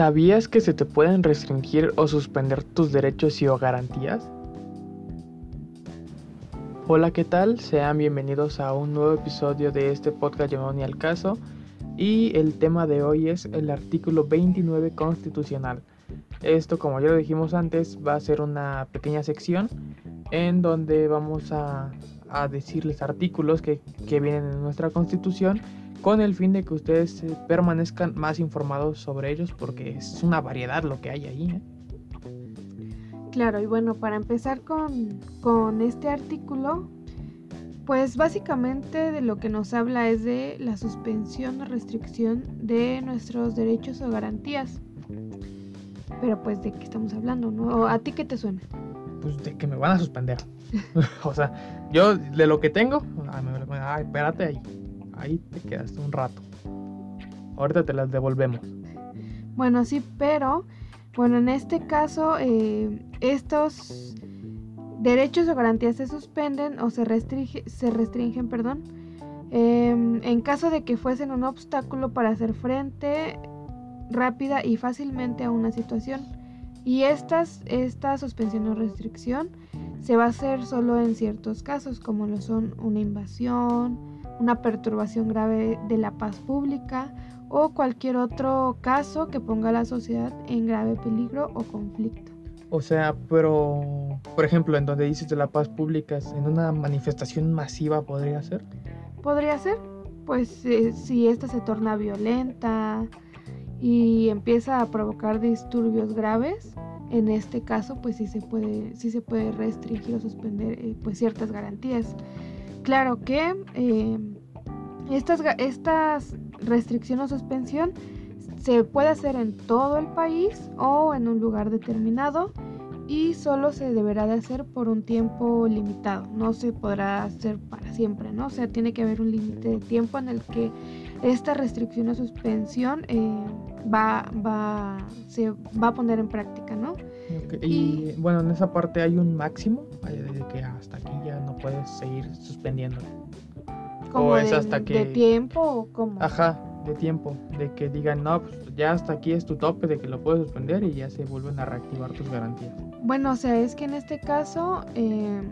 ¿Sabías que se te pueden restringir o suspender tus derechos y o garantías? Hola, ¿qué tal? Sean bienvenidos a un nuevo episodio de este podcast llamado Ni al caso. Y el tema de hoy es el artículo 29 constitucional. Esto, como ya lo dijimos antes, va a ser una pequeña sección en donde vamos a, decirles artículos que, vienen en nuestra constitución con el fin de que ustedes eh, permanezcan más informados sobre ellos porque es una variedad lo que hay ahí. ¿eh? Claro, y bueno, para empezar con, con este artículo, pues básicamente de lo que nos habla es de la suspensión o restricción de nuestros derechos o garantías. Pero pues de qué estamos hablando, ¿no? ¿A ti qué te suena? Pues de que me van a suspender. o sea, yo de lo que tengo, ay, espérate ahí. Ahí te quedaste un rato. Ahorita te las devolvemos. Bueno, sí, pero bueno, en este caso eh, estos derechos o garantías se suspenden o se, restringe, se restringen, perdón, em, en caso de que fuesen un obstáculo para hacer frente rápida y fácilmente a una situación. Y estas, esta suspensión o restricción se va a hacer solo en ciertos casos, como lo son una invasión, una perturbación grave de la paz pública o cualquier otro caso que ponga a la sociedad en grave peligro o conflicto. O sea, pero, por ejemplo, en donde dices de la paz pública, ¿en una manifestación masiva podría ser? Podría ser, pues eh, si esta se torna violenta, y empieza a provocar disturbios graves, en este caso pues sí se puede, sí se puede restringir o suspender eh, pues ciertas garantías. Claro que eh, estas, estas restricción o suspensión se puede hacer en todo el país o en un lugar determinado y solo se deberá de hacer por un tiempo limitado, no se podrá hacer para siempre, ¿no? O sea, tiene que haber un límite de tiempo en el que esta restricción o suspensión eh, va, va, se va a poner en práctica, ¿no? Y, bueno, en esa parte hay un máximo de que hasta aquí ya no puedes seguir suspendiendo. ¿O es hasta que... ¿De tiempo o cómo? Ajá, de tiempo, de que digan, no, pues ya hasta aquí es tu tope de que lo puedes suspender y ya se vuelven a reactivar tus garantías. Bueno, o sea, es que en este caso eh,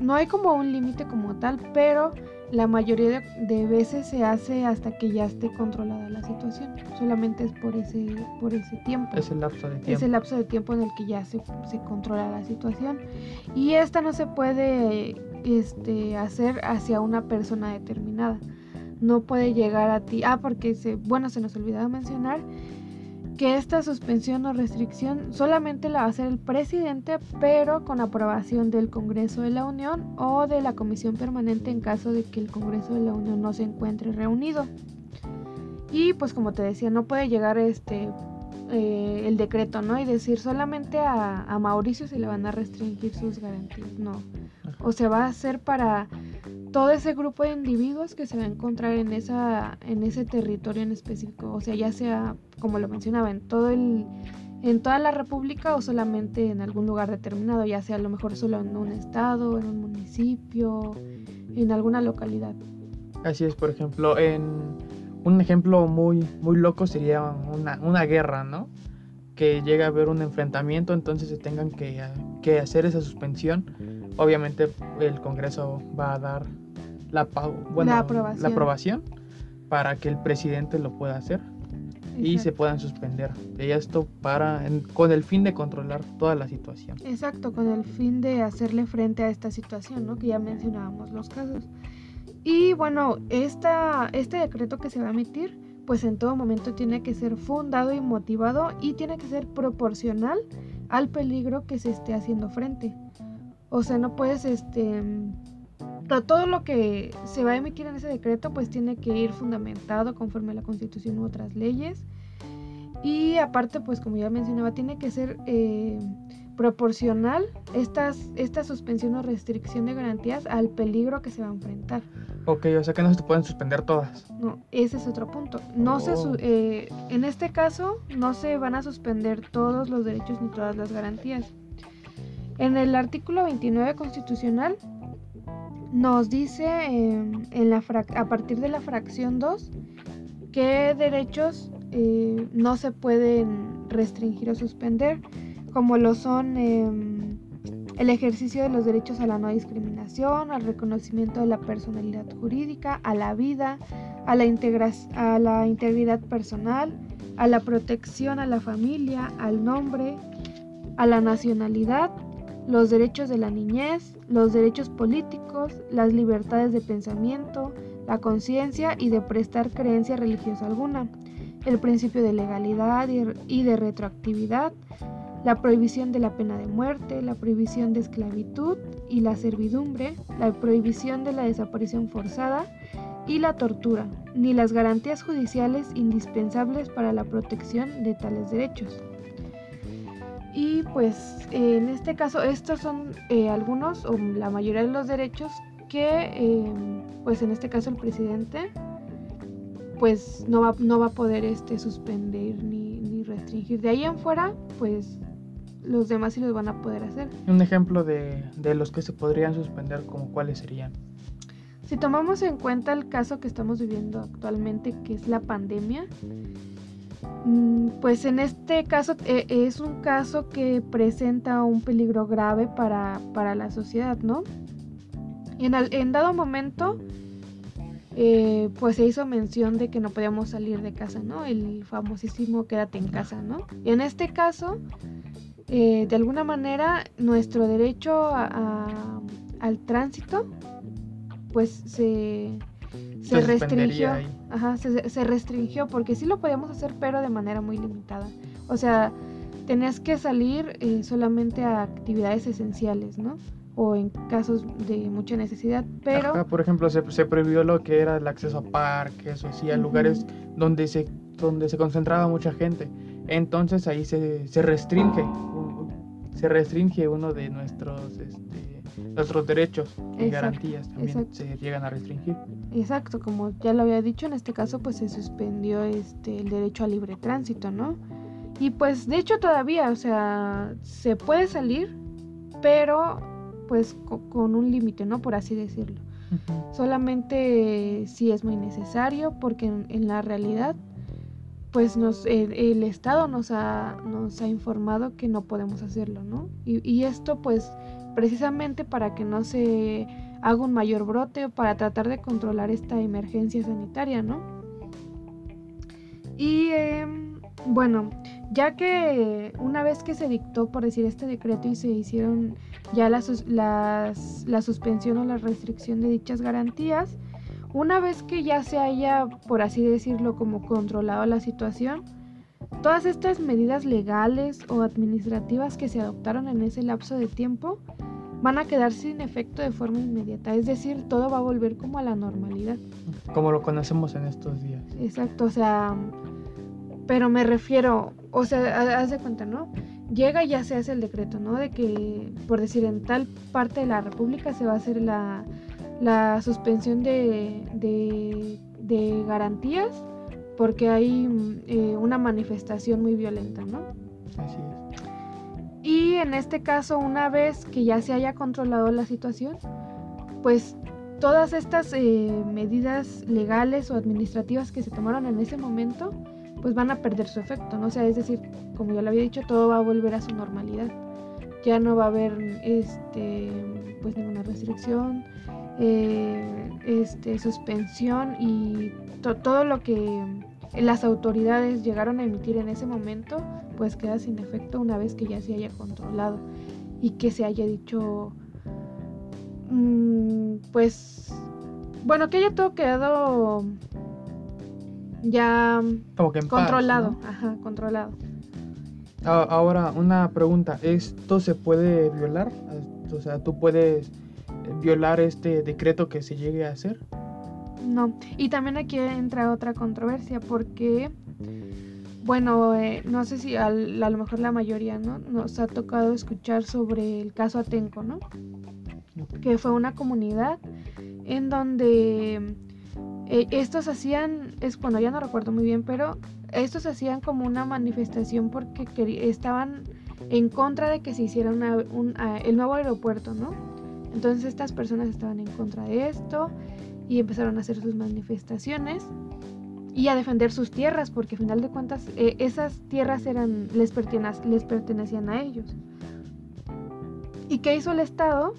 no hay como un límite como tal, pero la mayoría de, veces se hace hasta que ya esté controlada la situación. Solamente es por ese, por ese tiempo. Es el lapso de tiempo. Es el lapso de tiempo en el que ya se, se controla la situación. Y esta no se puede este, hacer hacia una persona determinada. No puede llegar a ti. Ah, porque se, bueno, se nos olvidaba mencionar que esta suspensión o restricción solamente la va a hacer el presidente, pero con aprobación del Congreso de la Unión o de la Comisión Permanente en caso de que el Congreso de la Unión no se encuentre reunido. Y pues como te decía, no puede llegar este eh, el decreto, ¿no? Y decir solamente a, a Mauricio se le van a restringir sus garantías, no. O se va a hacer para todo ese grupo de individuos que se va a encontrar en esa en ese territorio en específico, o sea, ya sea como lo mencionaba en todo el en toda la república o solamente en algún lugar determinado, ya sea a lo mejor solo en un estado, en un municipio, en alguna localidad. Así es, por ejemplo, en un ejemplo muy muy loco sería una, una guerra, ¿no? Que llega a haber un enfrentamiento, entonces se tengan que, que hacer esa suspensión obviamente el Congreso va a dar la, la, aprobación. para que el presidente lo pueda hacer y se puedan suspender. Y esto para con el fin de controlar toda la situación. Exacto, con el fin de hacerle frente a esta situación, ¿no? Que ya mencionábamos los casos. Y bueno, este decreto que se va a emitir, pues en todo momento tiene que ser fundado y motivado y tiene que ser proporcional al peligro que se esté haciendo frente. O sea, no puedes, este, todo lo que se va a emitir en ese decreto pues tiene que ir fundamentado conforme a la constitución u otras leyes. Y aparte, pues como ya mencionaba, tiene que ser eh, proporcional estas, esta suspensión o restricción de garantías al peligro que se va a enfrentar. Ok, o sea que no se te pueden suspender todas. No, ese es otro punto. No se, oh. eh, en este caso, no se van a suspender todos los derechos ni todas las garantías. En el artículo 29 constitucional nos dice em, en la a partir de la fracción 2 qué derechos eh, no se pueden restringir o suspender, como lo son em, el ejercicio de los derechos a la no discriminación, al reconocimiento de la personalidad jurídica, a la vida, a la, a la integridad personal, a la protección a la familia, al nombre, a la nacionalidad, los derechos de la niñez, los derechos políticos, las libertades de pensamiento, la conciencia y de prestar creencia religiosa alguna, el principio de legalidad y de retroactividad, la prohibición de la pena de muerte, la prohibición de esclavitud y la servidumbre, la prohibición de la desaparición forzada y la tortura, ni las garantías judiciales indispensables para la protección de tales derechos. Y pues en este caso estos son eh, algunos o la mayoría de los derechos que eh, pues en este caso el presidente pues no va, no va a poder este, suspender ni, ni restringir. De ahí en fuera pues los demás sí los van a poder hacer. Un ejemplo de, de los que se podrían suspender, como cuáles serían. Si tomamos en cuenta el caso que estamos viviendo actualmente, que es la pandemia, mm, pues en este caso eh, es un caso que presenta un peligro grave para, para la sociedad, ¿no? Y en, en dado momento, eh, pues se hizo mención de que no podíamos salir de casa, ¿no? El famosísimo quédate en casa, ¿no? Y en este caso, eh, de alguna manera nuestro derecho al tránsito pues se, se restringió. Ajá, se, restringió porque sí lo podíamos hacer pero de manera muy limitada. O sea, tenías que salir eh, solamente a actividades esenciales, ¿no? O en casos de mucha necesidad, pero... por ejemplo, se, se, prohibió lo que era el acceso a parques o así, a lugares donde se, donde se concentraba mucha gente. Entonces ahí se, se restringe se restringe uno de nuestros este, nuestros derechos y garantías también se llegan a restringir. Exacto, como ya lo había dicho, en este caso pues se suspendió este el derecho a libre tránsito, ¿no? Y pues de hecho todavía, o sea, se puede salir, pero pues con un límite, ¿no? Por así decirlo. Solamente si es muy necesario, porque en la realidad pues nos, el, Estado nos ha, nos ha informado que no podemos hacerlo, ¿no? Y, esto pues precisamente para que no se haga un mayor brote o para tratar de controlar esta emergencia sanitaria, ¿no? Y em, bueno, ya que una vez que se dictó, por decir, este decreto y se hicieron ya las, las, la suspensión o la restricción de dichas garantías, una vez que ya se haya, por así decirlo, como controlado la situación, todas estas medidas legales o administrativas que se adoptaron en ese lapso de tiempo van a quedar sin efecto de forma inmediata, es decir, todo va a volver como a la normalidad. Como lo conocemos en estos días. Exacto, o sea, pero me refiero, o sea, haz de cuenta, ¿no? Llega y ya se hace el decreto, ¿no? De que, por decir, en tal parte de la República se va a hacer la la suspensión de, de, garantías porque hay eh, una manifestación muy violenta, ¿no? Así es. Y en este caso, una vez que ya se haya controlado la situación, pues todas estas eh, medidas legales o administrativas que se tomaron en ese momento, pues van a perder su efecto, ¿no? O sea, es decir, como ya lo había dicho, todo va a volver a su normalidad. Ya no va a haber este pues ninguna restricción, eh, este, suspensión y todo lo que las autoridades llegaron a emitir en ese momento, pues queda sin efecto una vez que ya se haya controlado y que se haya dicho, mm, pues, bueno, que haya todo quedado ya controlado, ajá, controlado. Ahora, una pregunta, ¿esto se puede violar? O sea, tú puedes violar este decreto que se llegue a hacer? No, y también aquí entra otra controversia porque, bueno, eh, no sé si a, lo mejor la mayoría ¿no? nos ha tocado escuchar sobre el caso Atenco, ¿no? Que fue una comunidad en donde eh, estos hacían, es bueno, ya no recuerdo muy bien, pero estos hacían como una manifestación porque estaban en contra de que se hiciera un, el nuevo aeropuerto, ¿no? Entonces estas personas estaban en contra de esto y empezaron a hacer sus manifestaciones y a defender sus tierras, porque al final de cuentas eh, esas tierras eran, les, les pertenecían a ellos. ¿Y qué hizo el Estado?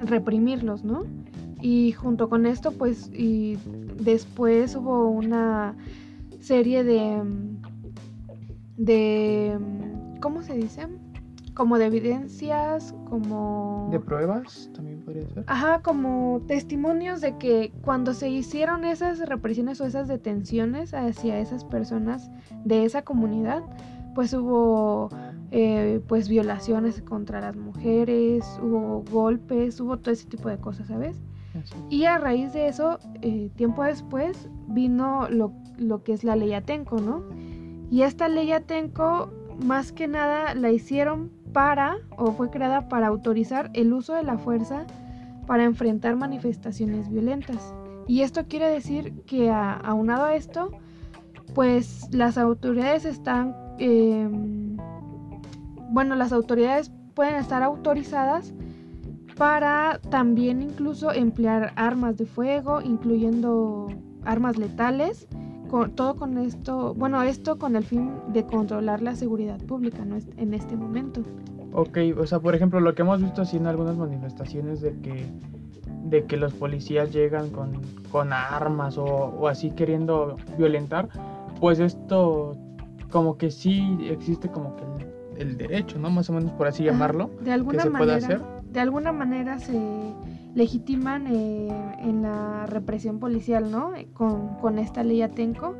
Reprimirlos, ¿no? Y junto con esto, pues, y después hubo una serie de, de, ¿cómo se dice? Como de evidencias, como... De pruebas, también podría ser. Ajá, como testimonios de que cuando se hicieron esas represiones o esas detenciones hacia esas personas de esa comunidad, pues hubo eh, pues violaciones contra las mujeres, hubo golpes, hubo todo ese tipo de cosas, ¿sabes? Y a raíz de eso, eh, tiempo después, vino lo, lo, que es la ley Atenco, ¿no? Y esta ley Atenco, más que nada, la hicieron para, o fue creada para autorizar el uso de la fuerza para enfrentar manifestaciones violentas. Y esto quiere decir que aunado a esto, pues las autoridades están, em, bueno, las autoridades pueden estar autorizadas para también incluso emplear armas de fuego, incluyendo armas letales, con, todo con esto, bueno, esto con el fin de controlar la seguridad pública ¿no? en este momento. Ok, o sea, por ejemplo, lo que hemos visto así en algunas manifestaciones de que, de que los policías llegan con, con armas o, o así queriendo violentar, pues esto como que sí existe como que el, derecho, ¿no? Más o menos por así llamarlo. De alguna que se manera. Puede hacer de alguna manera se legitiman eh, en la represión policial, ¿no? Con, esta ley Atenco,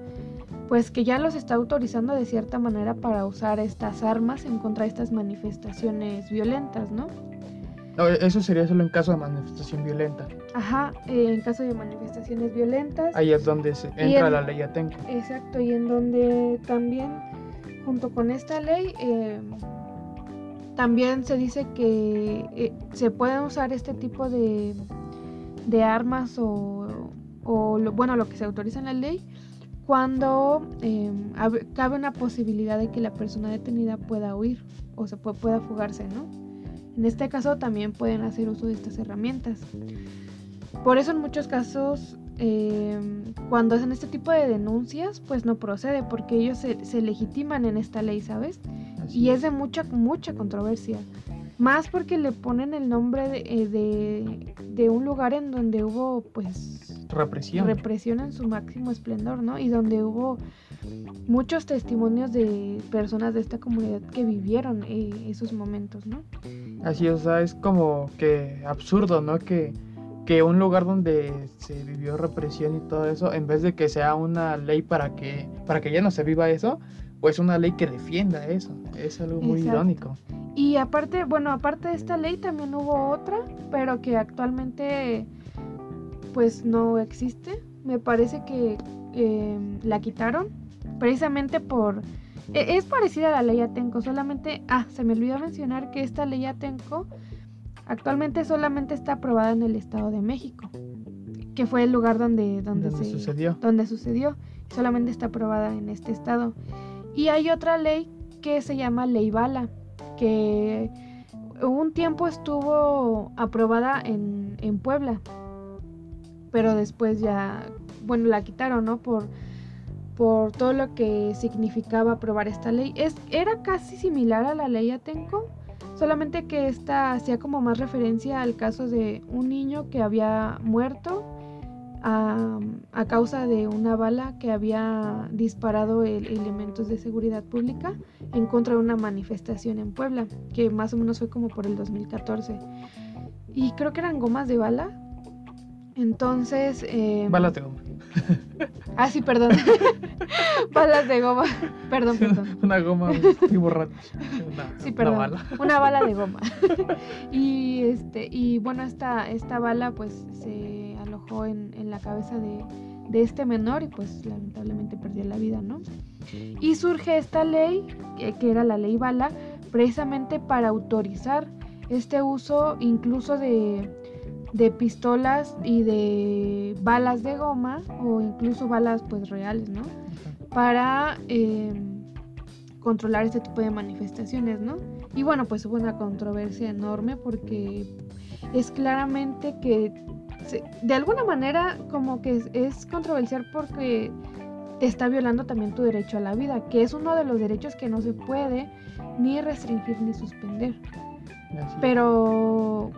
pues que ya los está autorizando de cierta manera para usar estas armas en contra de estas manifestaciones violentas, ¿no? eso sería solo en caso de manifestación violenta. Ajá, eh, en caso de manifestaciones violentas. Ahí es donde se entra la ley Atenco. Exacto, y en donde también, junto con esta ley, eh, también se dice que eh, se pueden usar este tipo de, armas o, lo, bueno, lo que se autoriza en la ley cuando em, cabe una posibilidad de que la persona detenida pueda huir o se pueda fugarse, ¿no? En este caso también pueden hacer uso de estas herramientas. Por eso en muchos casos em, cuando hacen este tipo de denuncias pues no procede porque ellos se, se legitiman en esta ley, ¿sabes? Y es de mucha, mucha controversia. Más porque le ponen el nombre de, eh, de, un lugar en donde hubo, pues... Represión. Represión en su máximo esplendor, ¿no? Y donde hubo muchos testimonios de personas de esta comunidad que vivieron eh, esos momentos, ¿no? Así, o sea, es como que absurdo, ¿no? Que, que un lugar donde se vivió represión y todo eso, en vez de que sea una ley para que, para que ya no se viva eso, pues una ley que defienda eso. Es algo muy irónico. Y aparte, bueno, aparte de esta ley también hubo otra, pero que actualmente pues no existe. Me parece que em, la quitaron precisamente por... E, es parecida a la ley Atenco, solamente... Ah, se me olvidó mencionar que esta ley Atenco actualmente solamente está aprobada en el Estado de México, que fue el lugar donde, donde, se, sucedió. Donde sucedió. Solamente está aprobada en este estado. Y hay otra ley que se llama Ley Bala, que un tiempo estuvo aprobada en, en Puebla, pero después ya, bueno, la quitaron, ¿no? Por, por todo lo que significaba aprobar esta ley. Es, era casi similar a la ley Atenco, solamente que esta hacía como más referencia al caso de un niño que había muerto a, causa de una bala que había disparado el, elementos de seguridad pública en contra de una manifestación en Puebla, que más o menos fue como por el 2014. Y creo que eran gomas de bala. Entonces... Eh, Balas de goma. ah, sí, perdón. Balas de goma. Perdón, perdón. Una goma y borracha. sí, perdón. Una bala. Una bala de goma. y este, y bueno, esta, esta bala pues se en, la cabeza de, este menor y pues lamentablemente perdió la vida, ¿no? Y surge esta ley, que, era la ley Bala, precisamente para autorizar este uso incluso de, pistolas y de balas de goma o incluso balas pues reales, ¿no? Para em, controlar este tipo de manifestaciones, ¿no? Y bueno, pues hubo una controversia enorme porque es claramente que de alguna manera como que es, controversial porque te está violando también tu derecho a la vida, que es uno de los derechos que no se puede ni restringir ni suspender. Pero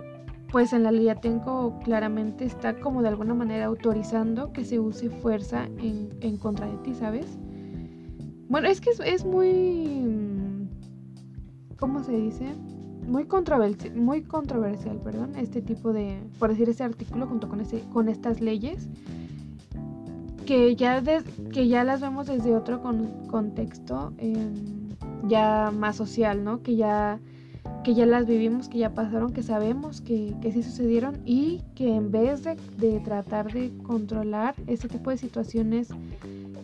pues en la ley Atenco claramente está como de alguna manera autorizando que se use fuerza en, en contra de ti, ¿sabes? Bueno, es que es, muy... ¿Cómo se dice? Muy controversial, muy controversial, perdón, este tipo de, por decir este artículo junto con, ese, con estas leyes, que ya, que ya las vemos desde otro contexto, em, ya más social, ¿no? Que ya que ya las vivimos, que ya pasaron, que sabemos que, que sí sucedieron y que en vez de, de, tratar de controlar este tipo de situaciones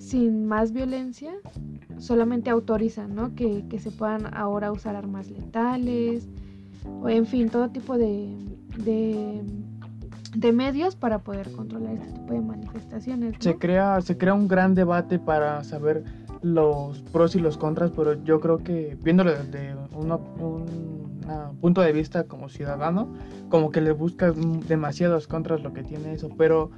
sin más violencia, solamente autorizan ¿no? que, que se puedan ahora usar armas letales, o en fin, todo tipo de, de, de, medios para poder controlar este tipo de manifestaciones. Se, crea, se crea un gran debate para saber los pros y los contras, pero yo creo que viéndolo desde un punto de vista como ciudadano, como que le buscas demasiados contras lo que tiene eso. Pero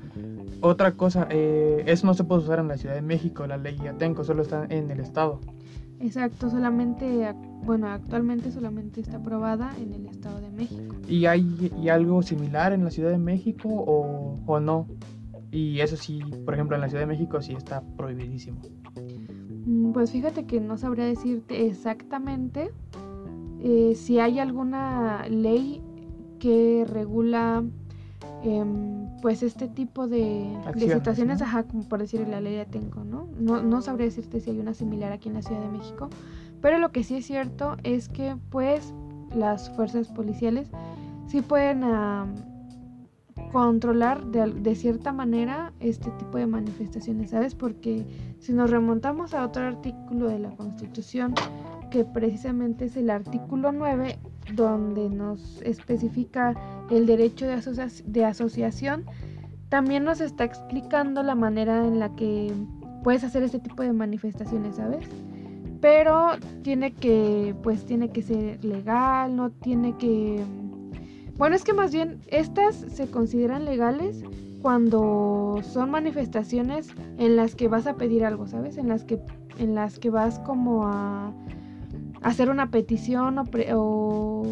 otra cosa, eh, eso no se puede usar en la Ciudad de México, la ley Atenco, solo está en el Estado. Exacto, solamente, bueno, actualmente solamente está aprobada en el Estado de México. ¿Y hay y algo similar en la Ciudad de México o, o no? Y eso sí, por ejemplo, en la Ciudad de México sí está prohibidísimo. Mm, pues fíjate que no sabría decirte exactamente, eh, si hay alguna ley que regula em, pues este tipo de, situaciones, ajá, como por decir la ley de Atenco, ¿no? ¿no? No sabría decirte si hay una similar aquí en la Ciudad de México, pero lo que sí es cierto es que pues las fuerzas policiales sí pueden controlar de, de, cierta manera este tipo de manifestaciones, ¿sabes? Porque si nos remontamos a otro artículo de la Constitución, que precisamente es el artículo 9, donde nos especifica el derecho de, de asociación, también nos está explicando la manera en la que puedes hacer este tipo de manifestaciones, ¿sabes? Pero tiene que, pues tiene que ser legal, no tiene que... Bueno, es que más bien estas se consideran legales cuando son manifestaciones en las que vas a pedir algo, ¿sabes? En las que, en las que vas como a hacer una petición o,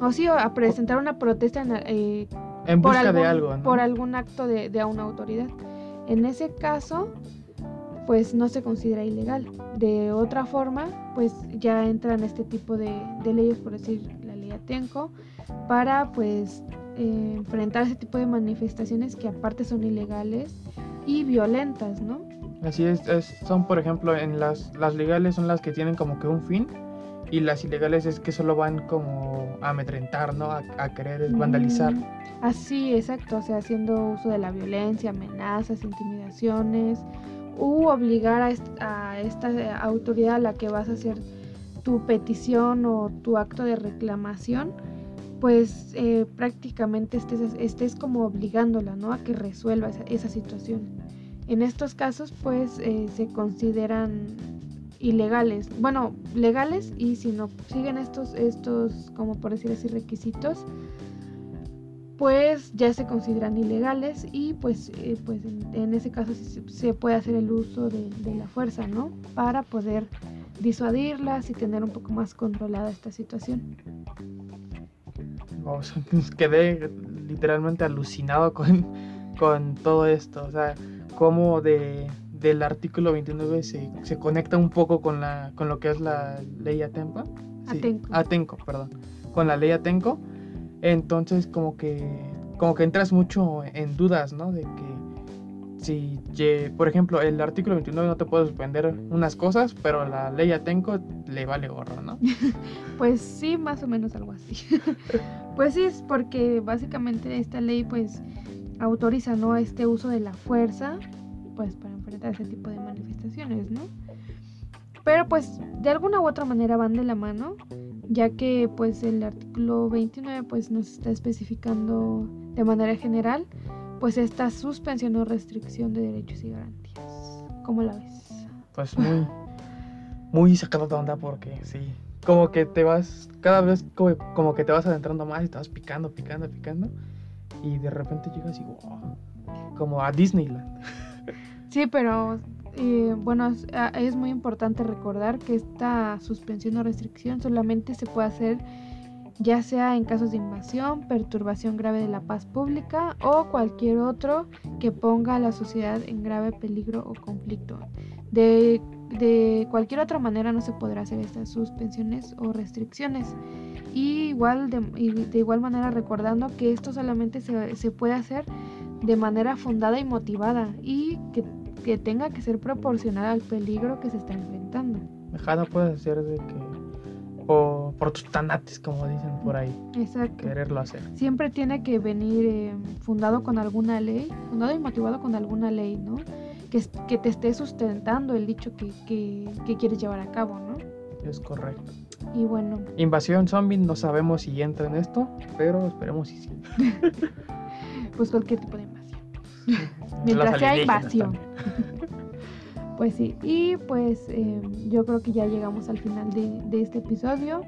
o, sí, a presentar una protesta en, eh, en busca algún, de algo, por algún acto de, de una autoridad. En ese caso, pues no se considera ilegal. De otra forma, pues ya entran este tipo de, de leyes, por decir la ley Atenco, para pues eh, enfrentar ese tipo de manifestaciones que aparte son ilegales y violentas, ¿no? Así es, son por ejemplo en las, las legales son las que tienen como que un fin y las ilegales es que solo van como a amedrentar, ¿no? A, querer vandalizar. así, exacto, o sea, haciendo uso de la violencia, amenazas, intimidaciones, u obligar a, a esta autoridad a la que vas a hacer tu petición o tu acto de reclamación, pues eh, prácticamente estés, estés como obligándola, ¿no? A que resuelva esa, esa situación. En estos casos pues eh, se consideran ilegales, bueno, legales y si no siguen estos, estos, como por decir así, requisitos, pues ya se consideran ilegales y pues, eh, pues en, ese caso se, puede hacer el uso de, la fuerza, ¿no? Para poder disuadirlas y tener un poco más controlada esta situación. quedé literalmente alucinado con, con todo esto, o sea, cómo de, del artículo 29 se, se, conecta un poco con, la, con lo que es la ley Atenco. Atenco. Atenco, perdón. Con la ley Atenco. Entonces como que, como que entras mucho en dudas, ¿no? De que si, por ejemplo, el artículo 29 no te puede suspender unas cosas, pero la ley Atenco le vale gorro, ¿no? pues sí, más o menos algo así. pues sí, es porque básicamente esta ley pues autoriza ¿no? este uso de la fuerza pues para enfrentar ese tipo de manifestaciones, ¿no? Pero pues de alguna u otra manera van de la mano, ya que pues el artículo 29 pues nos está especificando de manera general pues esta suspensión o restricción de derechos y garantías. ¿Cómo la ves? Pues muy muy sacado de onda porque sí, como que te vas cada vez como, como que te vas adentrando más y te vas picando, picando, picando y de repente llegas y wow, como a Disneyland. Sí, pero eh, bueno, ah, es muy importante recordar que esta suspensión o restricción solamente se puede hacer ya sea en casos de invasión, perturbación grave de la paz pública o cualquier otro que ponga a la sociedad en grave peligro o conflicto. De, de cualquier otra manera no se podrá hacer estas suspensiones o restricciones. Y igual de, de igual manera recordando que esto solamente se, se puede hacer de manera fundada y motivada y que, que tenga que ser proporcional al peligro que se está enfrentando. Ajá, no puedes hacer de que por tus tanates, como dicen por ahí, Exacto. quererlo hacer. Siempre tiene que venir eh, fundado con alguna ley, fundado y motivado con alguna ley, ¿no? Que, que te esté sustentando el dicho que, que, que quieres llevar a cabo, ¿no? Es correcto. Y bueno, Invasión zombie, no sabemos si entra en esto, pero esperemos si sí. pues cualquier tipo de invasión. Mientras sea invasión. Pues sí, y pues eh, yo creo que ya llegamos al final de, de este episodio.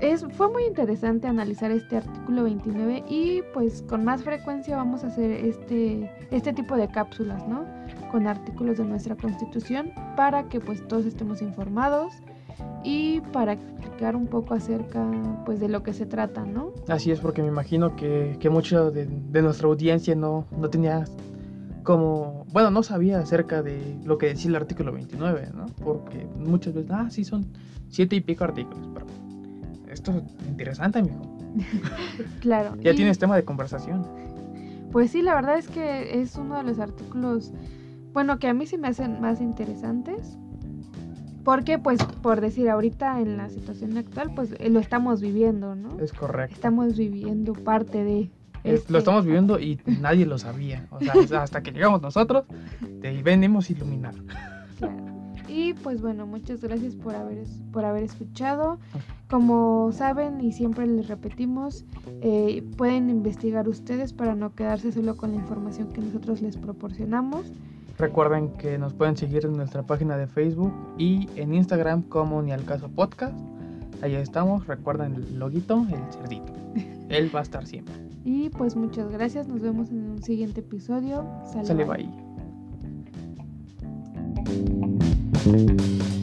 Es, fue muy interesante analizar este artículo 29 y pues con más frecuencia vamos a hacer este, este tipo de cápsulas, ¿no? Con artículos de nuestra constitución para que pues todos estemos informados y para explicar un poco acerca pues de lo que se trata, ¿no? Así es, porque me imagino que, que mucho de, de nuestra audiencia no, no tenía como, bueno, no sabía acerca de lo que decía el artículo 29, ¿no? Porque muchas veces, ah, sí, son siete y pico artículos, pero esto es interesante, amigo. Claro. Ya y- tienes tema de conversación. Pues sí, la verdad es que es uno de los artículos, bueno, que a mí sí me hacen más interesantes. Porque, pues, por decir, ahorita en la situación actual, pues eh, lo estamos viviendo, ¿no? Es correcto. Estamos viviendo parte de... Es- este- Lo estamos viviendo y nadie lo sabía. O sea, hasta que llegamos nosotros, te venimos a iluminar. Claro. Y pues bueno, muchas gracias por haber, por haber escuchado. Como saben y siempre les repetimos, eh, pueden investigar ustedes para no quedarse solo con la información que nosotros les proporcionamos. Recuerden que nos pueden seguir en nuestra página de Facebook y en Instagram como Ni al Caso Podcast. Ahí estamos. Recuerden el loguito, el cerdito. Él va a estar siempre. Y pues muchas gracias, nos vemos en un siguiente episodio. Sale, Sale.